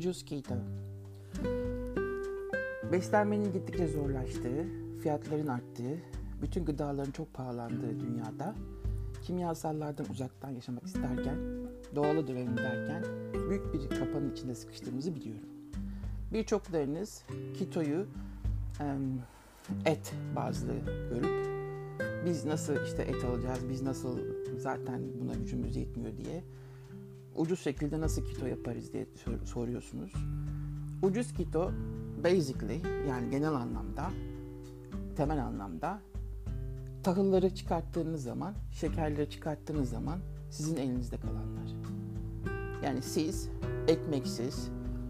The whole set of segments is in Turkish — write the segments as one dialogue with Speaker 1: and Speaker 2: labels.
Speaker 1: Ucuz. Beslenmenin gittikçe zorlaştığı, fiyatların arttığı, bütün gıdaların çok pahalandığı dünyada kimyasallardan uzaktan yaşamak isterken, doğala dönelim derken büyük bir kapanın içinde sıkıştığımızı biliyorum. Birçoklarınız ketoyu et bazlı görüp biz nasıl işte et alacağız, biz nasıl zaten buna gücümüz yetmiyor diye ucuz şekilde nasıl keto yaparız diye soruyorsunuz. Ucuz keto basically yani genel anlamda temel anlamda tahılları çıkarttığınız zaman, şekerleri çıkarttığınız zaman sizin elinizde kalanlar. Yani siz ekmeksiz,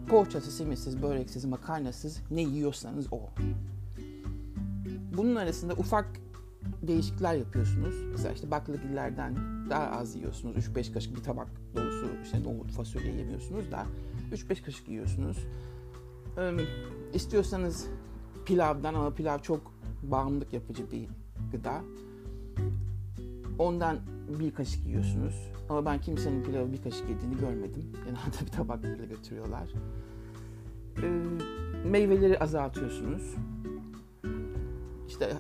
Speaker 1: poğaçası, simitsiz, böreksiz, makarnasız ne yiyorsanız o. Bunun arasında ufak değişiklikler yapıyorsunuz. Mesela işte baklagillerden daha az yiyorsunuz. 3-5 kaşık bir tabak dolusu işte nohut, fasulye yemiyorsunuz da 3-5 kaşık yiyorsunuz. Ee, istiyorsanız pilavdan ama pilav çok bağımlılık yapıcı bir gıda. Ondan bir kaşık yiyorsunuz. Ama ben kimsenin pilavı bir kaşık yediğini görmedim. Genelde bir tabak bile götürüyorlar. Ee, meyveleri azaltıyorsunuz. İşte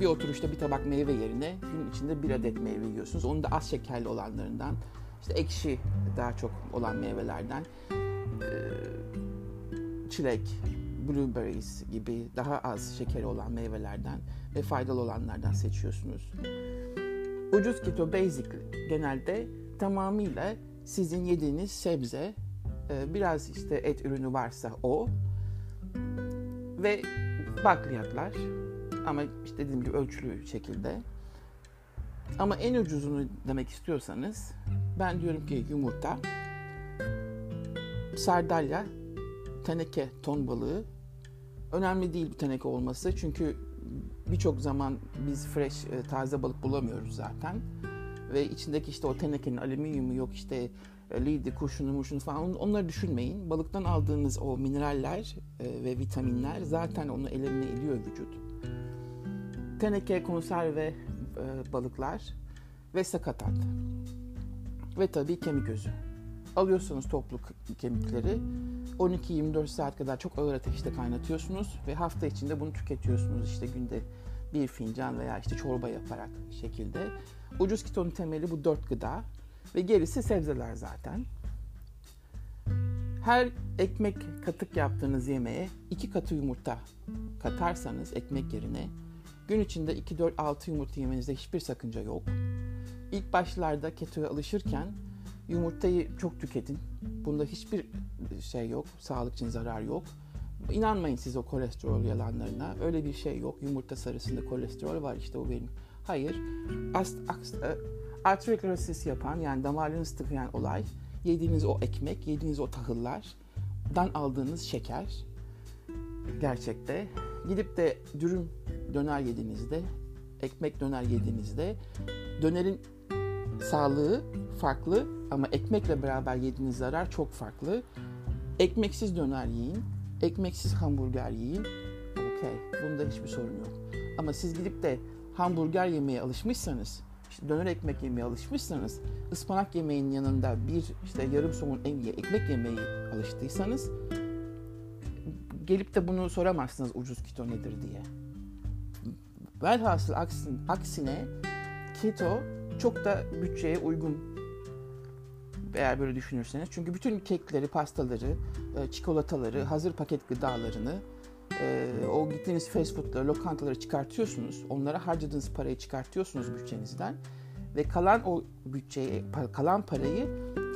Speaker 1: bir oturuşta bir tabak meyve yerine gün içinde bir adet meyve yiyorsunuz. Onu da az şekerli olanlarından, işte ekşi daha çok olan meyvelerden, çilek, blueberries gibi daha az şekeri olan meyvelerden ve faydalı olanlardan seçiyorsunuz. Ucuz keto basic genelde tamamıyla sizin yediğiniz sebze, biraz işte et ürünü varsa o ve bakliyatlar ama işte dediğim gibi ölçülü şekilde. Ama en ucuzunu demek istiyorsanız ben diyorum ki yumurta, sardalya, teneke ton balığı. Önemli değil bir teneke olması çünkü birçok zaman biz fresh, e, taze balık bulamıyoruz zaten. Ve içindeki işte o tenekenin alüminyumu yok işte e, lidi, kurşunu, murşunu falan onları düşünmeyin. Balıktan aldığınız o mineraller e, ve vitaminler zaten onu elimine ediyor vücut teneke konserve e, balıklar ve sakatat. Ve tabii kemik özü. Alıyorsunuz toplu kemikleri 12-24 saat kadar çok ağır ateşte kaynatıyorsunuz ve hafta içinde bunu tüketiyorsunuz işte günde bir fincan veya işte çorba yaparak şekilde. Ucuz ketonun temeli bu dört gıda ve gerisi sebzeler zaten. Her ekmek katık yaptığınız yemeğe iki katı yumurta katarsanız ekmek yerine Gün içinde 2-4-6 yumurta yemenizde hiçbir sakınca yok. İlk başlarda ketoya alışırken yumurtayı çok tüketin. Bunda hiçbir şey yok, sağlık için zarar yok. İnanmayın siz o kolesterol yalanlarına. Öyle bir şey yok. Yumurta sarısında kolesterol var işte o benim. Hayır. Ast, ast, e, arteriosklerosis yapan yani damarlarınızı tıkayan olay yediğiniz o ekmek, yediğiniz o tahıllardan aldığınız şeker gerçekte gidip de dürüm döner yediğinizde, ekmek döner yediğinizde dönerin sağlığı farklı ama ekmekle beraber yediğiniz zarar çok farklı. Ekmeksiz döner yiyin, ekmeksiz hamburger yiyin. Okey, bunda hiçbir sorun yok. Ama siz gidip de hamburger yemeye alışmışsanız, işte döner ekmek yemeye alışmışsanız, ıspanak yemeğinin yanında bir işte yarım somun ekmek yemeye alıştıysanız gelip de bunu soramazsınız ucuz keto nedir diye. Velhasıl aksine keto çok da bütçeye uygun eğer böyle düşünürseniz. Çünkü bütün kekleri, pastaları, e, çikolataları, hazır paket gıdalarını e, o gittiğiniz fast foodları, lokantaları çıkartıyorsunuz. Onlara harcadığınız parayı çıkartıyorsunuz bütçenizden. Ve kalan o bütçeyi, kalan parayı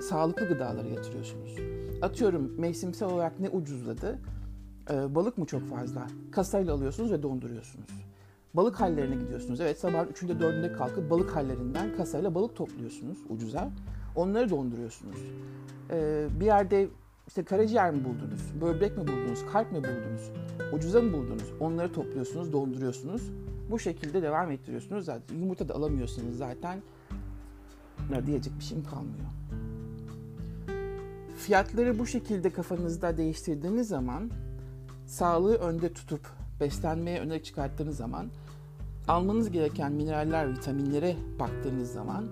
Speaker 1: sağlıklı gıdalara yatırıyorsunuz. Atıyorum mevsimsel olarak ne ucuzladı? Ee, balık mı çok fazla? Kasayla alıyorsunuz ve donduruyorsunuz. Balık hallerine gidiyorsunuz. Evet sabah 3'ünde 4'ünde kalkıp balık hallerinden kasayla balık topluyorsunuz ucuza. Onları donduruyorsunuz. Ee, bir yerde işte karaciğer mi buldunuz, böbrek mi buldunuz, kalp mi buldunuz, ucuza mı buldunuz? Onları topluyorsunuz, donduruyorsunuz. Bu şekilde devam ettiriyorsunuz. Zaten yumurta da alamıyorsunuz zaten. Ne diyecek bir şeyim kalmıyor. Fiyatları bu şekilde kafanızda değiştirdiğiniz zaman sağlığı önde tutup beslenmeye öne çıkarttığınız zaman almanız gereken mineraller, vitaminlere baktığınız zaman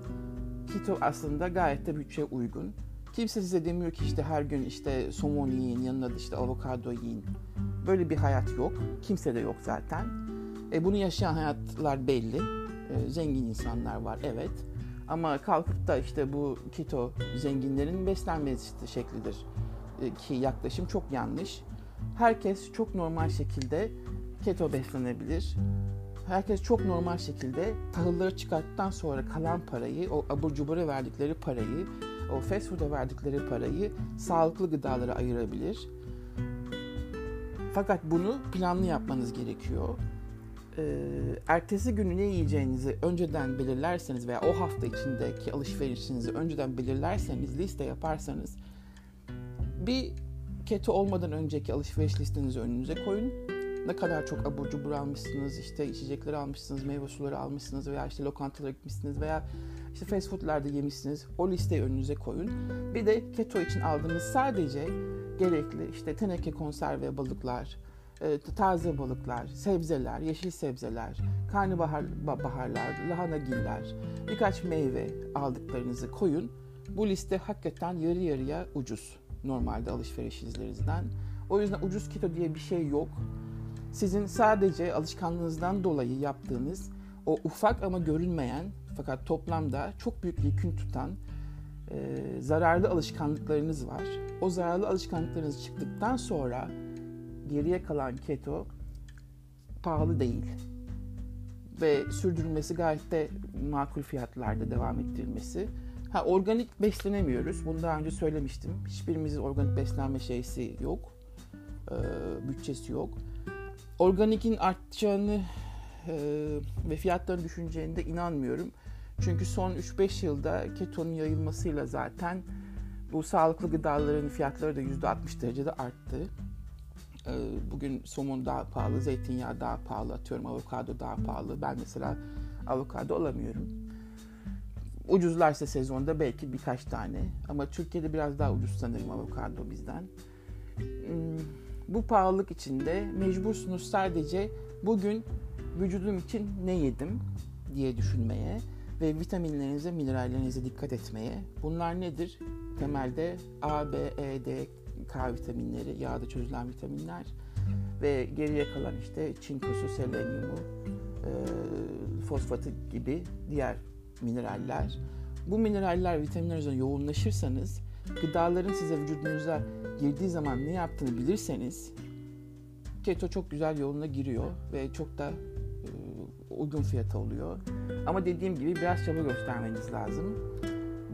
Speaker 1: keto aslında gayet de bütçeye uygun. Kimse size demiyor ki işte her gün işte somon yiyin, yanına da işte avokado yiyin. Böyle bir hayat yok. Kimse de yok zaten. E, bunu yaşayan hayatlar belli. E, zengin insanlar var evet. Ama kalkıp da işte bu keto zenginlerin beslenme şeklidir e, ki yaklaşım çok yanlış. Herkes çok normal şekilde keto beslenebilir. Herkes çok normal şekilde tahılları çıkarttıktan sonra kalan parayı, o abur cubura verdikleri parayı, o fast food'a verdikleri parayı sağlıklı gıdalara ayırabilir. Fakat bunu planlı yapmanız gerekiyor. Ee, ertesi günü ne yiyeceğinizi önceden belirlerseniz veya o hafta içindeki alışverişinizi önceden belirlerseniz, liste yaparsanız bir keto olmadan önceki alışveriş listenizi önünüze koyun. Ne kadar çok abur cubur almışsınız, işte içecekleri almışsınız, meyve suları almışsınız veya işte lokantalara gitmişsiniz veya işte fast foodlarda yemişsiniz. O listeyi önünüze koyun. Bir de keto için aldığınız sadece gerekli işte teneke konserve balıklar, e, taze balıklar, sebzeler, yeşil sebzeler, karnabahar baharlar, lahanagiller, birkaç meyve aldıklarınızı koyun. Bu liste hakikaten yarı yarıya ucuz normalde alışveriş izlerinizden. O yüzden ucuz keto diye bir şey yok. Sizin sadece alışkanlığınızdan dolayı yaptığınız o ufak ama görünmeyen fakat toplamda çok büyük yükün tutan e, zararlı alışkanlıklarınız var. O zararlı alışkanlıklarınız çıktıktan sonra geriye kalan keto pahalı değil. Ve sürdürülmesi gayet de makul fiyatlarda devam ettirilmesi. Ha organik beslenemiyoruz. Bunu daha önce söylemiştim. Hiçbirimizin organik beslenme şeysi yok. Ee, bütçesi yok. Organikin artacağını e, ve fiyatların düşüneceğine de inanmıyorum. Çünkü son 3-5 yılda ketonun yayılmasıyla zaten bu sağlıklı gıdaların fiyatları da %60 derecede arttı. Ee, bugün somon daha pahalı, zeytinyağı daha pahalı, atıyorum avokado daha pahalı. Ben mesela avokado alamıyorum. Ucuzlarsa sezonda belki birkaç tane. Ama Türkiye'de biraz daha ucuz sanırım avokado bizden. Hmm, bu pahalılık içinde mecbursunuz sadece bugün vücudum için ne yedim diye düşünmeye ve vitaminlerinize, minerallerinize dikkat etmeye. Bunlar nedir? Temelde A, B, E, D, K vitaminleri, yağda çözülen vitaminler ve geriye kalan işte çinkosu, selenyumu, e, fosfatı gibi diğer mineraller. Bu mineraller, vitaminler üzerine yoğunlaşırsanız gıdaların size vücudunuza girdiği zaman ne yaptığını bilirseniz keto çok güzel yoluna giriyor ve çok da e, uygun fiyata oluyor. Ama dediğim gibi biraz çaba göstermeniz lazım.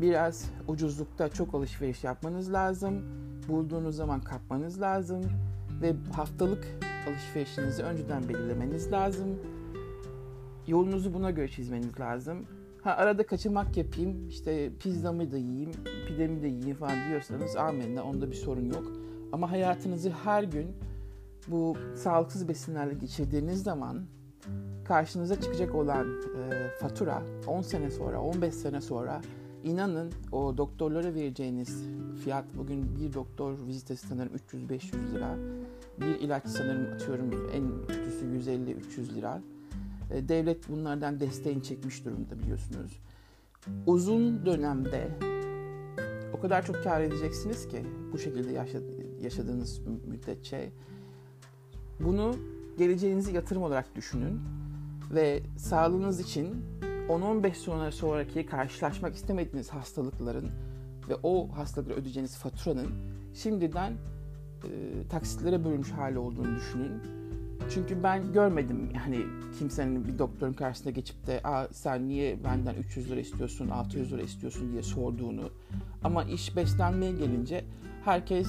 Speaker 1: Biraz ucuzlukta çok alışveriş yapmanız lazım. Bulduğunuz zaman kapmanız lazım. Ve haftalık alışverişinizi önceden belirlemeniz lazım. Yolunuzu buna göre çizmeniz lazım. Ha arada kaçamak yapayım, işte pizzamı da yiyeyim, pidemi de yiyeyim falan diyorsanız amenna onda bir sorun yok. Ama hayatınızı her gün bu sağlıksız besinlerle geçirdiğiniz zaman karşınıza çıkacak olan e, fatura 10 sene sonra, 15 sene sonra inanın o doktorlara vereceğiniz fiyat bugün bir doktor vizitesi sanırım 300-500 lira. Bir ilaç sanırım atıyorum en kötüsü 150-300 lira. E, devlet bunlardan desteğini çekmiş durumda biliyorsunuz. Uzun dönemde o kadar çok kar edeceksiniz ki bu şekilde yaşadığınız müddetçe bunu geleceğinizi yatırım olarak düşünün ve sağlığınız için 10-15 sonra sonraki karşılaşmak istemediğiniz hastalıkların ve o hastalıkları ödeyeceğiniz faturanın şimdiden e, taksitlere bölünmüş hali olduğunu düşünün. Çünkü ben görmedim yani kimsenin bir doktorun karşısına geçip de Aa, sen niye benden 300 lira istiyorsun, 600 lira istiyorsun diye sorduğunu. Ama iş beslenmeye gelince herkes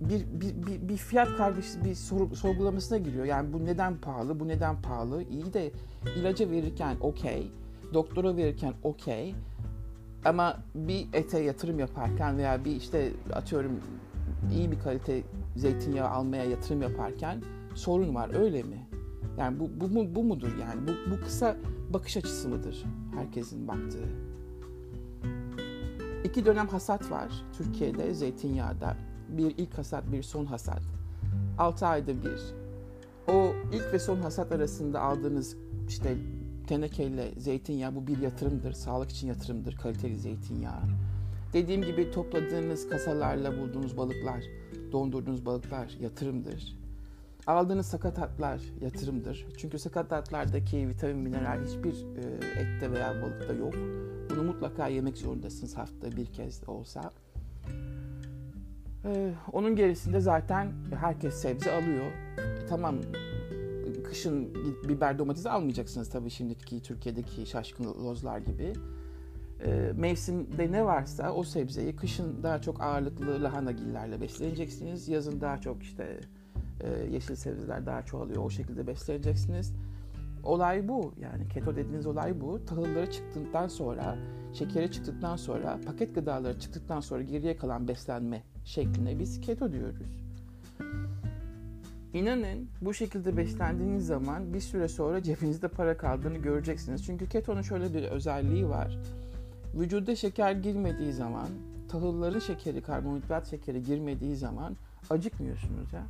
Speaker 1: bir, bir, bir, bir fiyat kargaşası, bir sor, sorgulamasına giriyor. Yani bu neden pahalı, bu neden pahalı? İyi de ilacı verirken okey, doktora verirken okey. Ama bir ete yatırım yaparken veya bir işte atıyorum iyi bir kalite zeytinyağı almaya yatırım yaparken sorun var öyle mi? Yani bu, bu, bu, bu mudur yani? Bu, bu kısa bakış açısı mıdır herkesin baktığı? İki dönem hasat var Türkiye'de zeytinyağda bir ilk hasat, bir son hasat. 6 ayda bir. O ilk ve son hasat arasında aldığınız işte tenekeyle zeytinyağı bu bir yatırımdır. Sağlık için yatırımdır kaliteli zeytinyağı. Dediğim gibi topladığınız kasalarla bulduğunuz balıklar, dondurduğunuz balıklar yatırımdır. Aldığınız sakatatlar yatırımdır. Çünkü sakatatlardaki vitamin, mineral hiçbir e, ette veya balıkta yok. Bunu mutlaka yemek zorundasınız haftada bir kez de olsa. Ee, onun gerisinde zaten herkes sebze alıyor. E, tamam kışın biber domates almayacaksınız tabii şimdiki Türkiye'deki şaşkın lozlar gibi. E, mevsimde ne varsa o sebzeyi kışın daha çok ağırlıklı lahanagillerle besleneceksiniz. Yazın daha çok işte e, yeşil sebzeler daha çoğalıyor. O şekilde besleneceksiniz. Olay bu. Yani keto dediğiniz olay bu. Tahılları çıktıktan sonra, şekeri çıktıktan sonra, paket gıdaları çıktıktan sonra geriye kalan beslenme şekline biz keto diyoruz. İnanın bu şekilde beslendiğiniz zaman bir süre sonra cebinizde para kaldığını göreceksiniz. Çünkü ketonun şöyle bir özelliği var. Vücuda şeker girmediği zaman, tahılların şekeri, karbonhidrat şekeri girmediği zaman acıkmıyorsunuz ya.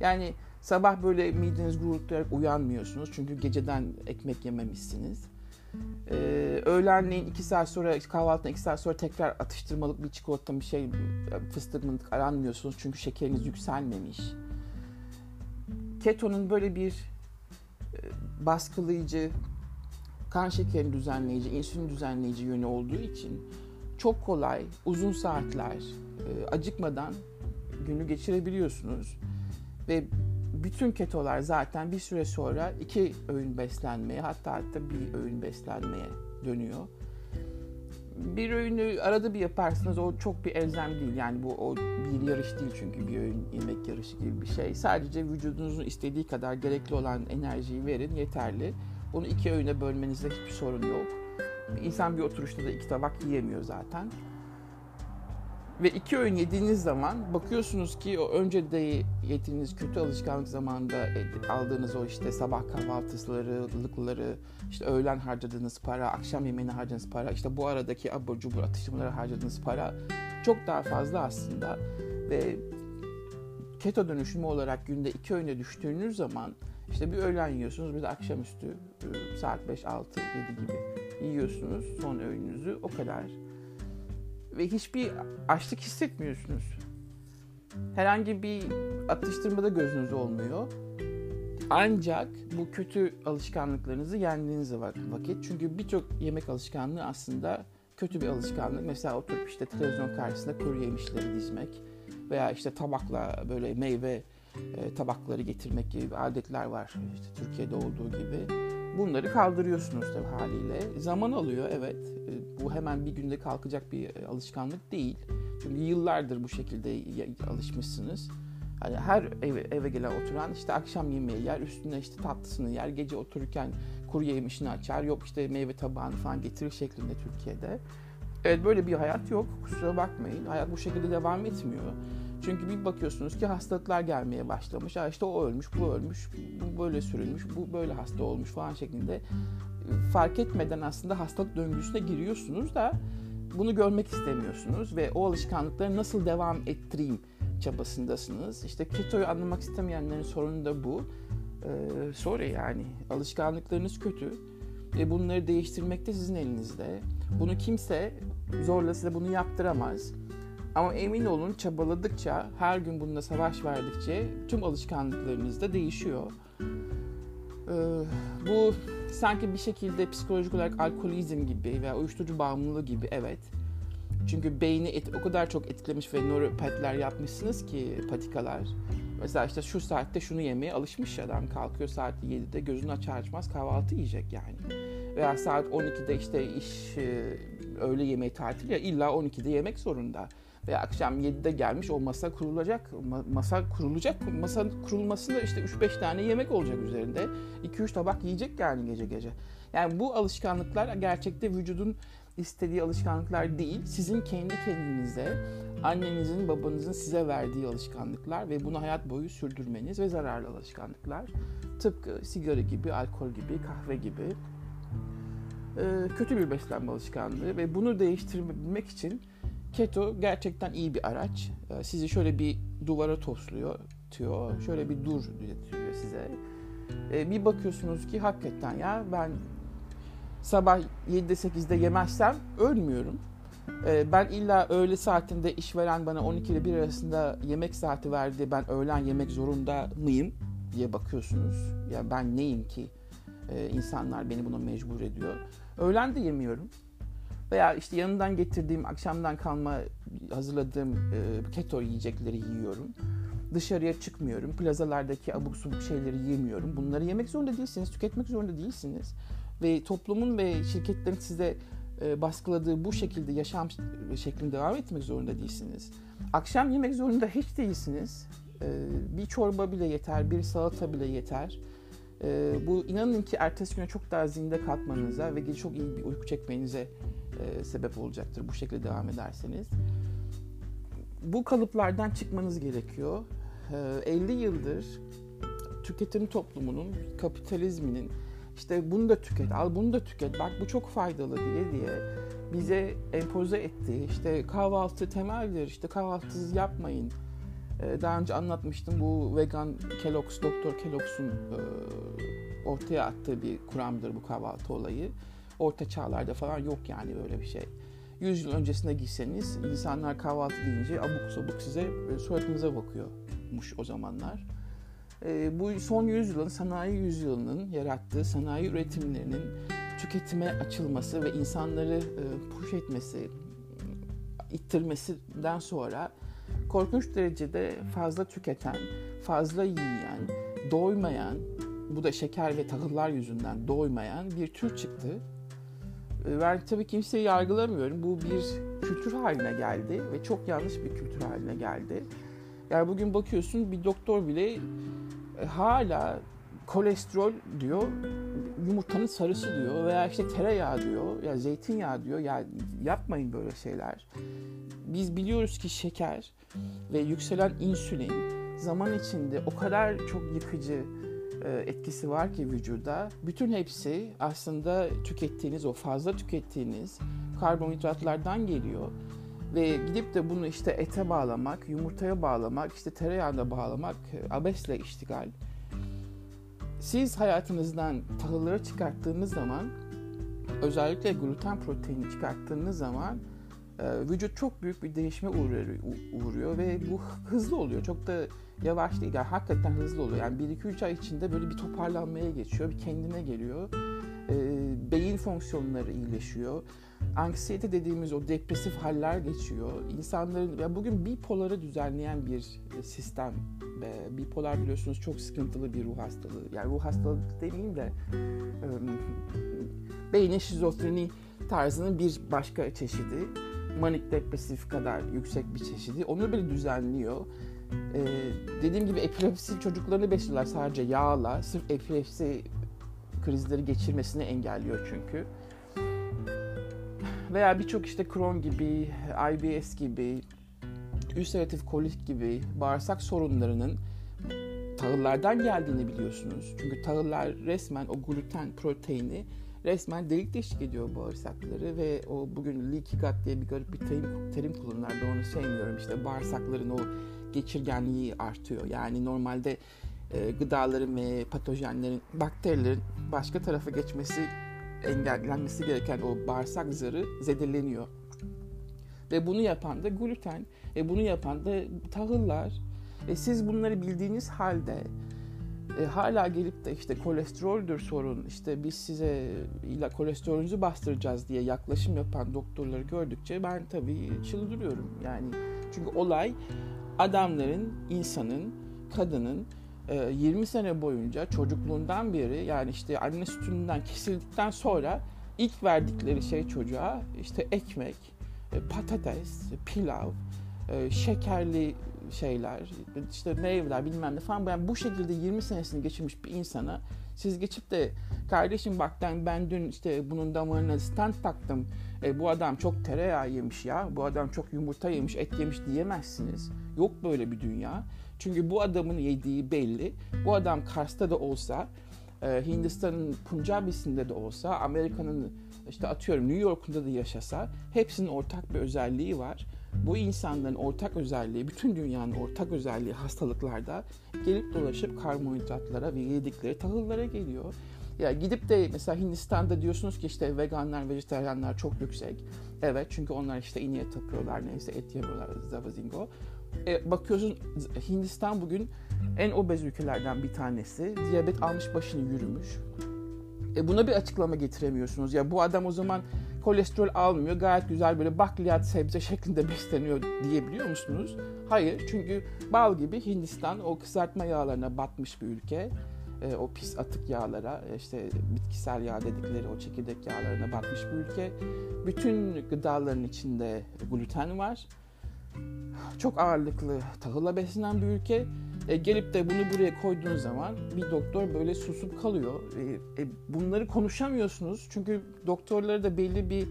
Speaker 1: Yani sabah böyle mideniz gurultayarak uyanmıyorsunuz. Çünkü geceden ekmek yememişsiniz. Ee, öğlenleyin 2 saat sonra kahvaltıdan 2 saat sonra tekrar atıştırmalık bir çikolata bir şey fıstık mıntık aranmıyorsunuz. Çünkü şekeriniz yükselmemiş. Ketonun böyle bir e, baskılayıcı, kan şekerini düzenleyici, insülin düzenleyici yönü olduğu için çok kolay, uzun saatler e, acıkmadan günü geçirebiliyorsunuz. Ve bütün ketolar zaten bir süre sonra iki öğün beslenmeye hatta hatta bir öğün beslenmeye dönüyor. Bir öğünü arada bir yaparsınız o çok bir elzem değil. Yani bu o bir yarış değil çünkü bir öğün yemek yarışı gibi bir şey. Sadece vücudunuzun istediği kadar gerekli olan enerjiyi verin yeterli. Bunu iki öğüne bölmenizde hiçbir sorun yok. İnsan bir oturuşta da iki tabak yiyemiyor zaten. Ve iki öğün yediğiniz zaman bakıyorsunuz ki o önce de yediğiniz kötü alışkanlık zamanında aldığınız o işte sabah kahvaltıları, işte öğlen harcadığınız para, akşam yemeğine harcadığınız para, işte bu aradaki abur cubur atıştırmalara harcadığınız para çok daha fazla aslında. Ve keto dönüşümü olarak günde iki öğüne düştüğünüz zaman işte bir öğlen yiyorsunuz bir de akşamüstü ıı, saat 5, 6, 7 gibi yiyorsunuz son öğününüzü o kadar ve hiçbir açlık hissetmiyorsunuz. Herhangi bir atıştırmada gözünüz olmuyor. Ancak bu kötü alışkanlıklarınızı yendiğiniz vakit. Çünkü birçok yemek alışkanlığı aslında kötü bir alışkanlık. Mesela oturup işte televizyon karşısında kuru yemişleri dizmek veya işte tabakla böyle meyve e, tabakları getirmek gibi adetler var. İşte Türkiye'de olduğu gibi. Bunları kaldırıyorsunuz tabii haliyle. Zaman alıyor evet. E, bu hemen bir günde kalkacak bir e, alışkanlık değil. Çünkü yıllardır bu şekilde alışmışsınız. Hani her eve, eve gelen oturan işte akşam yemeği yer, üstüne işte tatlısını yer, gece otururken kuru yemişini açar, yok işte meyve tabağını falan getirir şeklinde Türkiye'de. Evet böyle bir hayat yok. Kusura bakmayın. Hayat bu şekilde devam etmiyor. Çünkü bir bakıyorsunuz ki hastalıklar gelmeye başlamış. Ha işte o ölmüş, bu ölmüş, bu böyle sürülmüş, bu böyle hasta olmuş falan şeklinde fark etmeden aslında hastalık döngüsüne giriyorsunuz da bunu görmek istemiyorsunuz ve o alışkanlıkları nasıl devam ettireyim çabasındasınız. İşte ketoyu anlamak istemeyenlerin sorunu da bu. Ee, sorry yani alışkanlıklarınız kötü ve bunları değiştirmek de sizin elinizde. Bunu kimse zorla size bunu yaptıramaz. Ama emin olun çabaladıkça, her gün bununla savaş verdikçe tüm alışkanlıklarınız da değişiyor. Ee, bu sanki bir şekilde psikolojik olarak alkolizm gibi veya uyuşturucu bağımlılığı gibi evet. Çünkü beyni et, o kadar çok etkilemiş ve nöropatler yapmışsınız ki patikalar. Mesela işte şu saatte şunu yemeye alışmış adam kalkıyor saat 7'de gözünü açar açmaz kahvaltı yiyecek yani. Veya saat 12'de işte iş e, öğle yemeği tatil ya illa 12'de yemek zorunda veya akşam 7'de gelmiş o masa kurulacak. Masa kurulacak. Masa kurulmasında işte 3-5 tane yemek olacak üzerinde. 2-3 tabak yiyecek yani gece gece. Yani bu alışkanlıklar gerçekte vücudun istediği alışkanlıklar değil. Sizin kendi kendinize, annenizin, babanızın size verdiği alışkanlıklar ve bunu hayat boyu sürdürmeniz ve zararlı alışkanlıklar. Tıpkı sigara gibi, alkol gibi, kahve gibi kötü bir beslenme alışkanlığı ve bunu değiştirmek için Keto gerçekten iyi bir araç. Ee, sizi şöyle bir duvara tosluyor, diyor. Şöyle bir dur diyor size. Ee, bir bakıyorsunuz ki hakikaten ya ben sabah 7'de 8'de yemezsem ölmüyorum. Ee, ben illa öğle saatinde işveren bana 12 ile 1 arasında yemek saati verdi. Ben öğlen yemek zorunda mıyım diye bakıyorsunuz. Ya ben neyim ki? İnsanlar beni buna mecbur ediyor. Öğlen de yemiyorum. Veya işte yanından getirdiğim akşamdan kalma hazırladığım e, keto yiyecekleri yiyorum. Dışarıya çıkmıyorum. Plazalardaki abuk subuk şeyleri yemiyorum. Bunları yemek zorunda değilsiniz, tüketmek zorunda değilsiniz. Ve toplumun ve şirketlerin size e, baskıladığı bu şekilde yaşam şeklinde devam etmek zorunda değilsiniz. Akşam yemek zorunda hiç değilsiniz. E, bir çorba bile yeter, bir salata bile yeter. E, bu inanın ki ertesi güne çok daha zinde kalkmanıza ve çok iyi bir uyku çekmenize sebep olacaktır bu şekilde devam ederseniz. Bu kalıplardan çıkmanız gerekiyor. 50 yıldır tüketim toplumunun, kapitalizminin işte bunu da tüket, al bunu da tüket, bak bu çok faydalı diye diye bize empoze etti. İşte kahvaltı temeldir, işte kahvaltısız yapmayın. Ee, daha önce anlatmıştım bu vegan Kellogg's, Doktor Kellogg's'un e, ortaya attığı bir kuramdır bu kahvaltı olayı. Orta çağlarda falan yok yani böyle bir şey. 100 yıl öncesine gitseniz insanlar kahvaltı deyince abuk sabuk size e, suratınıza bakıyormuş o zamanlar. E, bu son yüzyılın, sanayi yüzyılının yarattığı sanayi üretimlerinin tüketime açılması ve insanları e, push etmesi, ittirmesinden sonra korkunç derecede fazla tüketen, fazla yiyen, doymayan, bu da şeker ve tahıllar yüzünden doymayan bir tür çıktı. E, ben tabii kimseyi yargılamıyorum. Bu bir kültür haline geldi ve çok yanlış bir kültür haline geldi. Yani bugün bakıyorsun bir doktor bile e, hala kolesterol diyor, yumurtanın sarısı diyor veya işte tereyağı diyor, ya zeytinyağı diyor. Ya yapmayın böyle şeyler. Biz biliyoruz ki şeker ve yükselen insülin zaman içinde o kadar çok yıkıcı etkisi var ki vücuda. Bütün hepsi aslında tükettiğiniz, o fazla tükettiğiniz karbonhidratlardan geliyor. Ve gidip de bunu işte ete bağlamak, yumurtaya bağlamak, işte tereyağına bağlamak e, abesle iştigal. Siz hayatınızdan tahılları çıkarttığınız zaman, özellikle gluten proteini çıkarttığınız zaman e, vücut çok büyük bir değişime uğruyor ve bu hızlı oluyor. Çok da yavaş değil. Yani hakikaten hızlı oluyor. Yani 1-2-3 ay içinde böyle bir toparlanmaya geçiyor, bir kendine geliyor. E, beyin fonksiyonları iyileşiyor anksiyete dediğimiz o depresif haller geçiyor. İnsanların ya bugün bipoları düzenleyen bir sistem. E, bipolar biliyorsunuz çok sıkıntılı bir ruh hastalığı. Yani ruh hastalığı demeyeyim de e, beynin şizofreni tarzının bir başka çeşidi. Manik depresif kadar yüksek bir çeşidi. Onu bile düzenliyor. Ee, dediğim gibi epilepsi çocuklarını besliyorlar sadece yağla. Sırf epilepsi krizleri geçirmesini engelliyor çünkü veya birçok işte Crohn gibi, IBS gibi, ülseratif kolit gibi bağırsak sorunlarının tahıllardan geldiğini biliyorsunuz. Çünkü tahıllar resmen o gluten proteini resmen delik deşik ediyor bağırsakları ve o bugün leaky gut diye bir garip bir terim, terim kullanırlar da onu sevmiyorum. İşte bağırsakların o geçirgenliği artıyor. Yani normalde e, gıdaların ve patojenlerin, bakterilerin başka tarafa geçmesi engellenmesi gereken o bağırsak zarı zedeleniyor. Ve bunu yapan da gluten, e bunu yapan da tahıllar. E siz bunları bildiğiniz halde e, hala gelip de işte kolesteroldür sorun, işte biz size illa kolesterolünüzü bastıracağız diye yaklaşım yapan doktorları gördükçe ben tabii çıldırıyorum. Yani çünkü olay adamların, insanın, kadının 20 ee, sene boyunca çocukluğundan beri yani işte anne sütünden kesildikten sonra ilk verdikleri şey çocuğa işte ekmek, e, patates, pilav, e, şekerli şeyler, işte meyveler bilmem ne falan. Yani bu şekilde 20 senesini geçirmiş bir insana siz geçip de kardeşim bak ben, dün işte bunun damarına stand taktım. E, bu adam çok tereyağı yemiş ya. Bu adam çok yumurta yemiş, et yemiş diyemezsiniz. Yok böyle bir dünya. Çünkü bu adamın yediği belli. Bu adam Kars'ta da olsa, e, Hindistan'ın Punjabi'sinde de olsa, Amerika'nın işte atıyorum New York'unda da yaşasa hepsinin ortak bir özelliği var. Bu insanların ortak özelliği, bütün dünyanın ortak özelliği hastalıklarda gelip dolaşıp karbonhidratlara ve yedikleri tahıllara geliyor. Ya gidip de mesela Hindistan'da diyorsunuz ki işte veganlar, vejetaryenler çok yüksek. Evet çünkü onlar işte ineğe tapıyorlar neyse et yemiyorlar zavazingo. E, bakıyorsun Hindistan bugün en obez ülkelerden bir tanesi. Diyabet almış başını yürümüş. E buna bir açıklama getiremiyorsunuz. Ya bu adam o zaman kolesterol almıyor. Gayet güzel böyle bakliyat sebze şeklinde besleniyor diyebiliyor musunuz? Hayır. Çünkü bal gibi Hindistan o kızartma yağlarına batmış bir ülke. E, o pis atık yağlara, işte bitkisel yağ dedikleri o çekirdek yağlarına batmış bir ülke. Bütün gıdaların içinde gluten var. Çok ağırlıklı tahılla beslenen bir ülke e, gelip de bunu buraya koyduğun zaman bir doktor böyle susup kalıyor. E, e, bunları konuşamıyorsunuz çünkü doktorlara da belli bir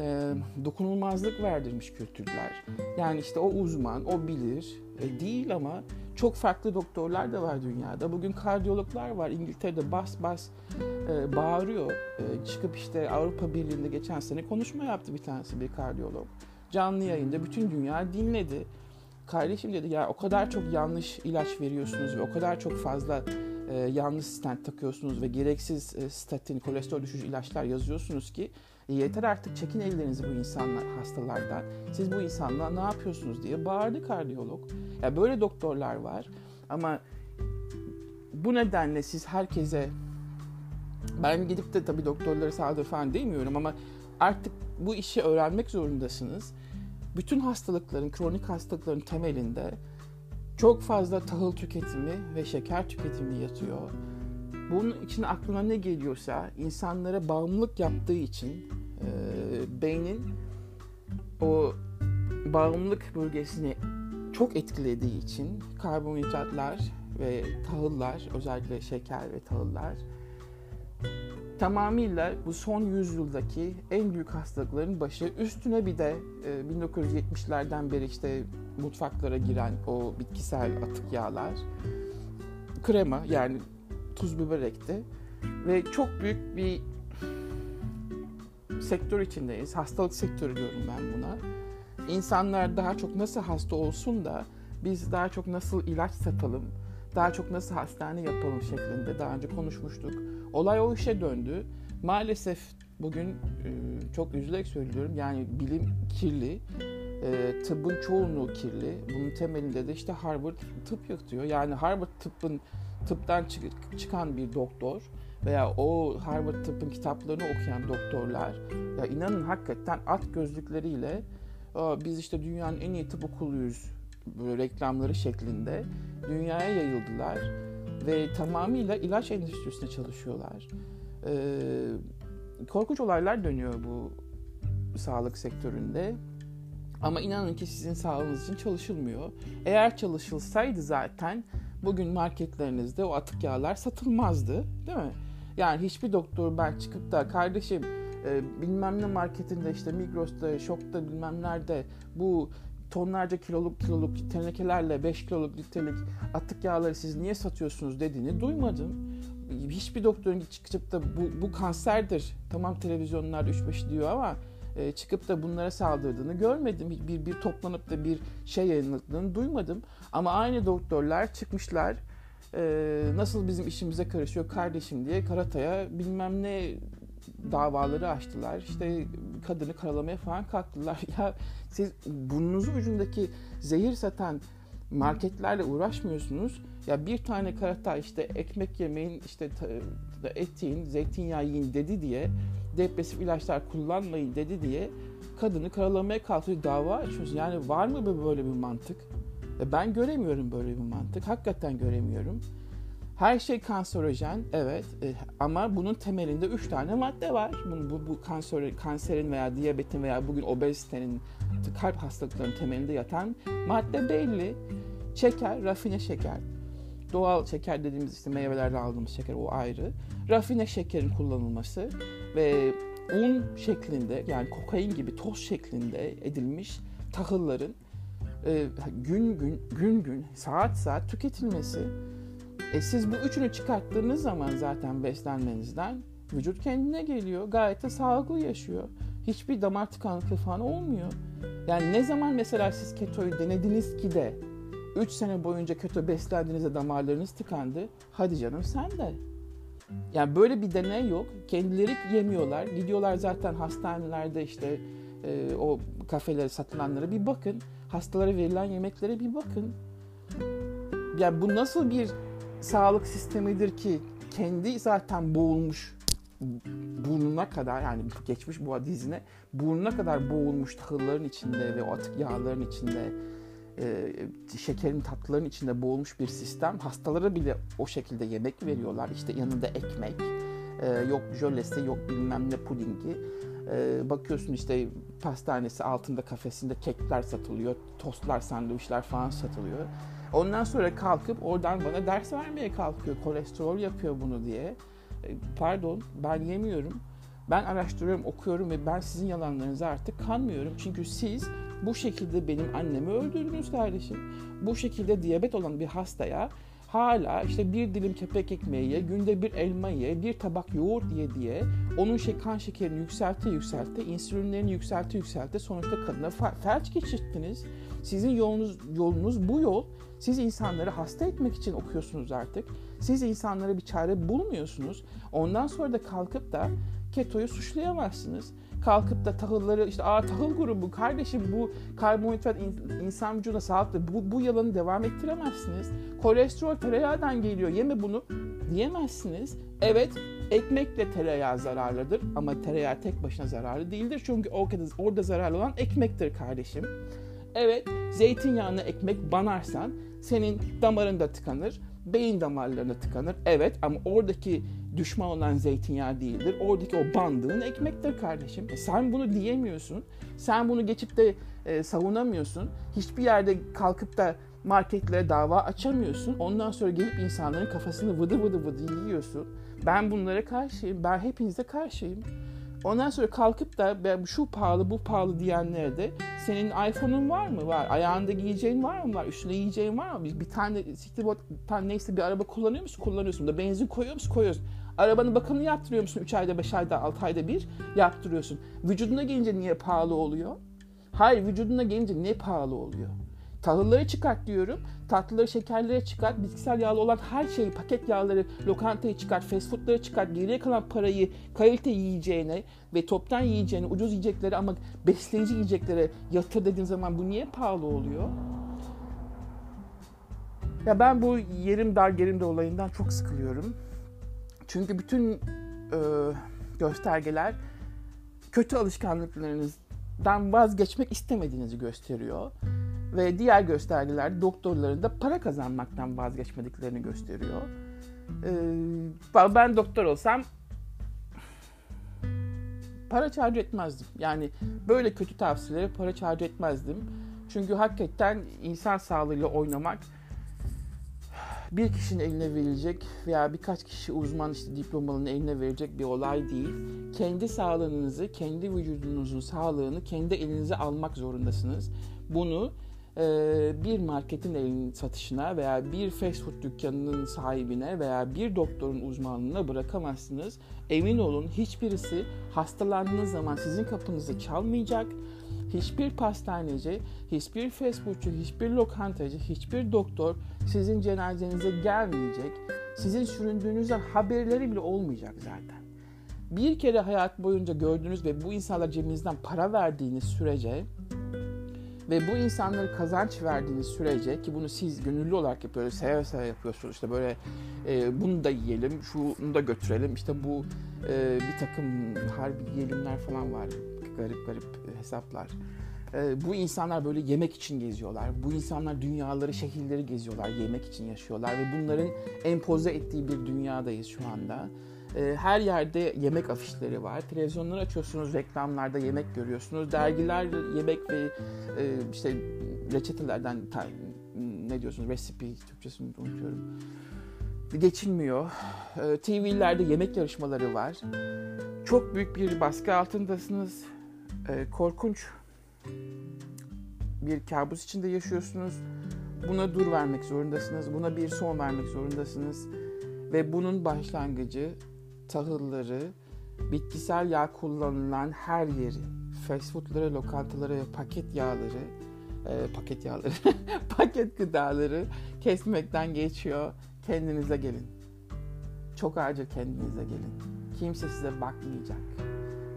Speaker 1: e, dokunulmazlık verdirmiş kültürler. Yani işte o uzman, o bilir. E, değil ama çok farklı doktorlar da var dünyada. Bugün kardiyologlar var. İngiltere'de bas bas e, bağırıyor. E, çıkıp işte Avrupa Birliği'nde geçen sene konuşma yaptı bir tanesi bir kardiyolog. Canlı yayında bütün dünya dinledi kardeşim dedi ya o kadar çok yanlış ilaç veriyorsunuz ve o kadar çok fazla e, yanlış stent takıyorsunuz ve gereksiz e, statin, kolesterol düşürücü ilaçlar yazıyorsunuz ki e, yeter artık çekin ellerinizi bu insanlar hastalardan. Siz bu insanlar ne yapıyorsunuz diye bağırdı kardiyolog. Ya böyle doktorlar var ama bu nedenle siz herkese ben gidip de tabii doktorları sağdır falan demiyorum ama artık bu işi öğrenmek zorundasınız bütün hastalıkların, kronik hastalıkların temelinde çok fazla tahıl tüketimi ve şeker tüketimi yatıyor. Bunun için aklına ne geliyorsa insanlara bağımlılık yaptığı için e, beynin o bağımlılık bölgesini çok etkilediği için karbonhidratlar ve tahıllar özellikle şeker ve tahıllar tamamıyla bu son yüzyıldaki en büyük hastalıkların başı. Üstüne bir de 1970'lerden e, beri işte mutfaklara giren o bitkisel atık yağlar, krema yani tuz biber ekti ve çok büyük bir sektör içindeyiz. Hastalık sektörü diyorum ben buna. İnsanlar daha çok nasıl hasta olsun da biz daha çok nasıl ilaç satalım, daha çok nasıl hastane yapalım şeklinde daha önce konuşmuştuk. Olay o işe döndü. Maalesef bugün e, çok üzülerek söylüyorum yani bilim kirli. E, tıbbın çoğunluğu kirli. Bunun temelinde de işte Harvard tıp yatıyor. Yani Harvard tıbbın tıptan çıkan bir doktor veya o Harvard tıbbın kitaplarını okuyan doktorlar ya inanın hakikaten at gözlükleriyle biz işte dünyanın en iyi tıp okuluyuz böyle reklamları şeklinde dünyaya yayıldılar ve tamamıyla ilaç endüstrisinde çalışıyorlar. Ee, korkunç olaylar dönüyor bu sağlık sektöründe. Ama inanın ki sizin sağlığınız için çalışılmıyor. Eğer çalışılsaydı zaten bugün marketlerinizde o atık yağlar satılmazdı, değil mi? Yani hiçbir doktor ben çıkıp da kardeşim e, bilmem ne marketinde işte Migros'ta, Şok'ta bilmem nerede bu tonlarca kiloluk kiloluk tenekelerle 5 kiloluk litrelik atık yağları siz niye satıyorsunuz dediğini duymadım. Hiçbir doktorun çıkıp da bu, bu kanserdir. Tamam televizyonlar 3-5 diyor ama e, çıkıp da bunlara saldırdığını görmedim. Bir, bir toplanıp da bir şey yayınladığını duymadım. Ama aynı doktorlar çıkmışlar e, nasıl bizim işimize karışıyor kardeşim diye Karatay'a bilmem ne davaları açtılar. İşte kadını karalamaya falan kalktılar. Ya siz burnunuzu ucundaki zehir satan marketlerle uğraşmıyorsunuz. Ya bir tane karata işte ekmek yemeyin, işte et yiyin, zeytinyağı yiyin dedi diye, depresif ilaçlar kullanmayın dedi diye kadını karalamaya kalkıyor, dava açıyorsunuz. Yani var mı böyle bir mantık? Ben göremiyorum böyle bir mantık. Hakikaten göremiyorum. Her şey kanserojen, evet e, ama bunun temelinde üç tane madde var. Bu, bu, bu kanser, kanserin veya diyabetin veya bugün obezitenin, kalp hastalıklarının temelinde yatan madde belli. Şeker, rafine şeker. Doğal şeker dediğimiz işte meyvelerden aldığımız şeker o ayrı. Rafine şekerin kullanılması ve un şeklinde yani kokain gibi toz şeklinde edilmiş tahılların e, gün gün gün gün saat saat tüketilmesi e siz bu üçünü çıkarttığınız zaman zaten beslenmenizden vücut kendine geliyor. Gayet de sağlıklı yaşıyor. Hiçbir damar tıkanıklığı falan olmuyor. Yani ne zaman mesela siz ketoyu denediniz ki de 3 sene boyunca keto beslendiğinizde damarlarınız tıkandı. Hadi canım sen de. Yani böyle bir deney yok. Kendileri yemiyorlar. Gidiyorlar zaten hastanelerde işte e, o kafelere satılanlara bir bakın. Hastalara verilen yemeklere bir bakın. Yani bu nasıl bir sağlık sistemidir ki kendi zaten boğulmuş burnuna kadar yani geçmiş bu dizine burnuna kadar boğulmuş tahılların içinde ve o atık yağların içinde e, şekerin tatlıların içinde boğulmuş bir sistem. Hastalara bile o şekilde yemek veriyorlar. İşte yanında ekmek, e, yok jölesi, yok bilmem ne pudingi. E, bakıyorsun işte pastanesi altında kafesinde kekler satılıyor, tostlar, sandviçler falan satılıyor. Ondan sonra kalkıp oradan bana ders vermeye kalkıyor. Kolesterol yapıyor bunu diye. E, pardon ben yemiyorum. Ben araştırıyorum, okuyorum ve ben sizin yalanlarınıza artık kanmıyorum. Çünkü siz bu şekilde benim annemi öldürdünüz kardeşim. Bu şekilde diyabet olan bir hastaya hala işte bir dilim kepek ekmeği ye, günde bir elma ye, bir tabak yoğurt ye diye onun şey kan şekerini yükselte yükselte, insülinlerini yükselte yükselte sonuçta kadına felç geçirttiniz. Sizin yolunuz, yolunuz bu yol. Siz insanları hasta etmek için okuyorsunuz artık. Siz insanlara bir çare bulmuyorsunuz. Ondan sonra da kalkıp da ketoyu suçlayamazsınız kalkıp da tahılları işte aa tahıl grubu kardeşim bu karbonhidrat insan vücuduna sağlıklı bu, bu yalanı devam ettiremezsiniz. Kolesterol tereyağından geliyor yeme bunu diyemezsiniz. Evet ekmekle tereyağı zararlıdır ama tereyağı tek başına zararlı değildir. Çünkü orada, orada zararlı olan ekmektir kardeşim. Evet zeytinyağını ekmek banarsan senin damarında tıkanır beyin damarlarına tıkanır. Evet ama oradaki düşman olan zeytinyağı değildir. Oradaki o bandığın ekmektir kardeşim. E sen bunu diyemiyorsun. Sen bunu geçip de e, savunamıyorsun. Hiçbir yerde kalkıp da marketlere dava açamıyorsun. Ondan sonra gelip insanların kafasını vıdı vıdı vıdı yiyorsun. Ben bunlara karşıyım. Ben hepinize karşıyım. Ondan sonra kalkıp da şu pahalı bu pahalı diyenlere de senin iPhone'un var mı? Var. Ayağında giyeceğin var mı? Var. Üstüne yiyeceğin var mı? Bir, bir tane siktir tane neyse bir araba kullanıyor musun? Kullanıyorsun. Da benzin koyuyor musun? Koyuyorsun. Arabanın bakımını yaptırıyor musun? 3 ayda, 5 ayda, 6 ayda bir yaptırıyorsun. Vücuduna gelince niye pahalı oluyor? Hayır vücuduna gelince ne pahalı oluyor? Tahılları çıkart diyorum. Tatlıları, şekerleri çıkart. Bitkisel yağlı olan her şeyi, paket yağları, lokantayı çıkart, fast foodları çıkart. Geriye kalan parayı kalite yiyeceğine ve toptan yiyeceğine, ucuz yiyecekleri ama besleyici yiyeceklere yatır dediğin zaman bu niye pahalı oluyor? Ya ben bu yerim dar gerim de olayından çok sıkılıyorum. Çünkü bütün e, göstergeler kötü alışkanlıklarınızdan vazgeçmek istemediğinizi gösteriyor. Ve diğer göstergeler doktorların da para kazanmaktan vazgeçmediklerini gösteriyor. Ee, ben doktor olsam para charge etmezdim. Yani böyle kötü tavsiyelere para charge etmezdim. Çünkü hakikaten insan sağlığıyla oynamak bir kişinin eline verilecek veya birkaç kişi uzman işte diplomalının eline verecek bir olay değil. Kendi sağlığınızı, kendi vücudunuzun sağlığını kendi elinize almak zorundasınız. Bunu bir marketin elinin satışına veya bir fast food dükkanının sahibine veya bir doktorun uzmanlığına bırakamazsınız. Emin olun hiçbirisi hastalandığınız zaman sizin kapınızı çalmayacak. Hiçbir pastaneci, hiçbir fast foodçu, hiçbir lokantacı, hiçbir doktor sizin cenazenize gelmeyecek. Sizin süründüğünüzden haberleri bile olmayacak zaten. Bir kere hayat boyunca gördüğünüz ve bu insanlar cebinizden para verdiğiniz sürece ve bu insanları kazanç verdiğiniz sürece ki bunu siz gönüllü olarak yapıyorsunuz, seve seve yapıyorsunuz. İşte böyle e, bunu da yiyelim, şunu da götürelim. İşte bu e, bir takım harbi yiyelimler falan var. Garip garip hesaplar. E, bu insanlar böyle yemek için geziyorlar. Bu insanlar dünyaları, şehirleri geziyorlar, yemek için yaşıyorlar ve bunların empoze ettiği bir dünyadayız şu anda. Ee, her yerde yemek afişleri var. Televizyonları açıyorsunuz, reklamlarda yemek görüyorsunuz. Dergiler yemek ve e, işte reçetelerden ne diyorsunuz? Recipe Türkçesini unutuyorum. Geçilmiyor. Ee, TV'lerde yemek yarışmaları var. Çok büyük bir baskı altındasınız. Ee, korkunç bir kabus içinde yaşıyorsunuz. Buna dur vermek zorundasınız. Buna bir son vermek zorundasınız. Ve bunun başlangıcı tahılları, bitkisel yağ kullanılan her yeri, fast foodları, lokantaları ve paket yağları, e, paket yağları, paket gıdaları kesmekten geçiyor. Kendinize gelin. çok acil kendinize gelin. Kimse size bakmayacak.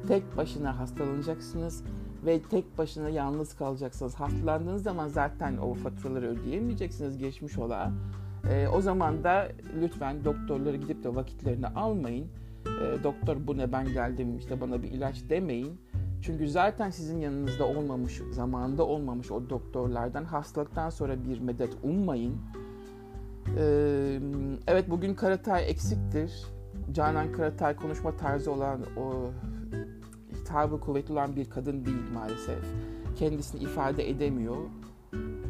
Speaker 1: Tek başına hastalanacaksınız ve tek başına yalnız kalacaksınız. Hastalandığınız zaman zaten o faturaları ödeyemeyeceksiniz geçmiş ola. E, o zaman da lütfen doktorlara gidip de vakitlerini almayın. E, doktor bu ne ben geldim işte bana bir ilaç demeyin. Çünkü zaten sizin yanınızda olmamış, zamanında olmamış o doktorlardan hastalıktan sonra bir medet ummayın. Ee, evet bugün Karatay eksiktir. Canan Karatay konuşma tarzı olan o hitabı kuvvetli olan bir kadın değil maalesef. Kendisini ifade edemiyor.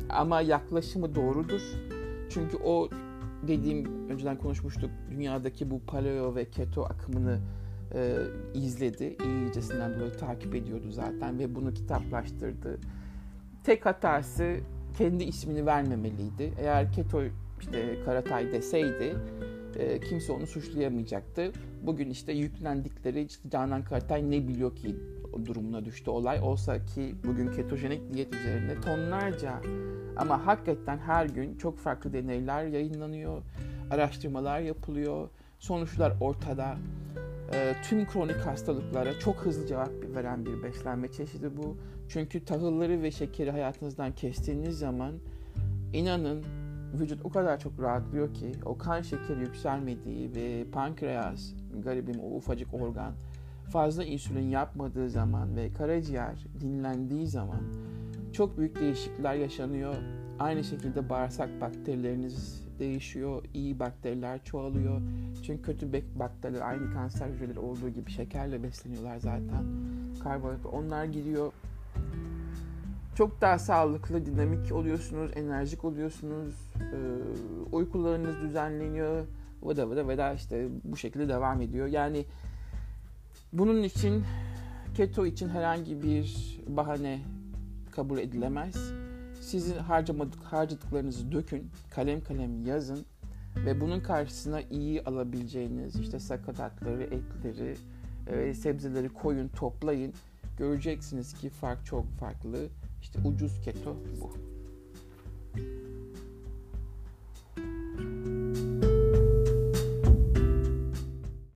Speaker 1: Ama yaklaşımı doğrudur. Çünkü o dediğim önceden konuşmuştuk dünyadaki bu paleo ve keto akımını e, izledi. İyicesinden dolayı takip ediyordu zaten ve bunu kitaplaştırdı. Tek hatası kendi ismini vermemeliydi. Eğer keto işte Karatay deseydi e, kimse onu suçlayamayacaktı. Bugün işte yüklendikleri işte Canan Karatay ne biliyor ki durumuna düştü olay. Olsa ki bugün ketojenik diyet üzerine tonlarca ama hakikaten her gün çok farklı deneyler yayınlanıyor. Araştırmalar yapılıyor. Sonuçlar ortada. E, tüm kronik hastalıklara çok hızlı cevap veren bir beslenme çeşidi bu. Çünkü tahılları ve şekeri hayatınızdan kestiğiniz zaman inanın vücut o kadar çok rahatlıyor ki o kan şekeri yükselmediği ve pankreas garibim o ufacık organ fazla insülin yapmadığı zaman ve karaciğer dinlendiği zaman çok büyük değişiklikler yaşanıyor. Aynı şekilde bağırsak bakterileriniz değişiyor, iyi bakteriler çoğalıyor. Çünkü kötü bakteriler aynı kanser hücreleri olduğu gibi şekerle besleniyorlar zaten. Karbonhidrat onlar giriyor. Çok daha sağlıklı, dinamik oluyorsunuz, enerjik oluyorsunuz. E, uykularınız düzenleniyor. Vada vada vada işte bu şekilde devam ediyor. Yani bunun için keto için herhangi bir bahane kabul edilemez. Sizin harcamadık, harcadıklarınızı dökün, kalem kalem yazın ve bunun karşısına iyi alabileceğiniz işte sakatatları, etleri, e, sebzeleri koyun, toplayın. Göreceksiniz ki fark çok farklı. İşte ucuz keto bu.